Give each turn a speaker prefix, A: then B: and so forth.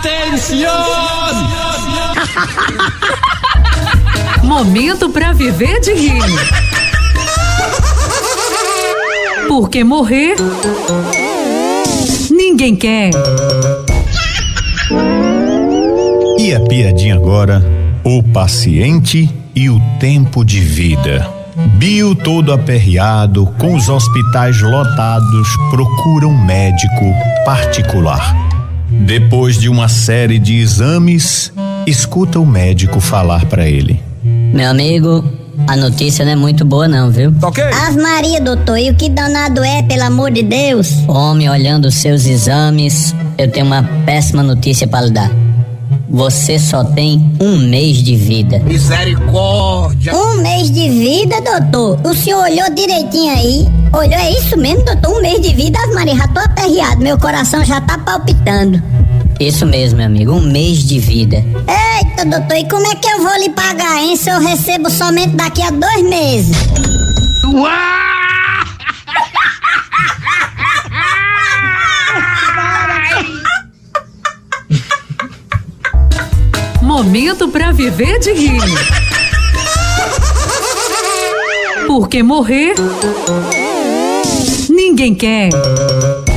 A: Atenção!
B: Momento para viver de rir. Porque morrer ninguém quer.
C: E a piadinha agora? O paciente e o tempo de vida. Bio todo aperreado, com os hospitais lotados, procura um médico particular. Depois de uma série de exames, escuta o médico falar para ele:
D: Meu amigo, a notícia não é muito boa não, viu?
A: Ok.
E: As Maria, doutor, e o que danado é, pelo amor de Deus?
D: Homem, olhando os seus exames, eu tenho uma péssima notícia para lhe dar. Você só tem um mês de vida.
A: Misericórdia.
E: Um mês de vida, doutor? O senhor olhou direitinho aí? Olhou, é isso mesmo, doutor? Um vida, Maria, já tô aperreado, meu coração já tá palpitando.
D: Isso mesmo, meu amigo, um mês de vida.
E: Eita, doutor, e como é que eu vou lhe pagar, hein, se eu recebo somente daqui a dois meses?
B: Momento para viver de rir. Porque morrer ninguém quer.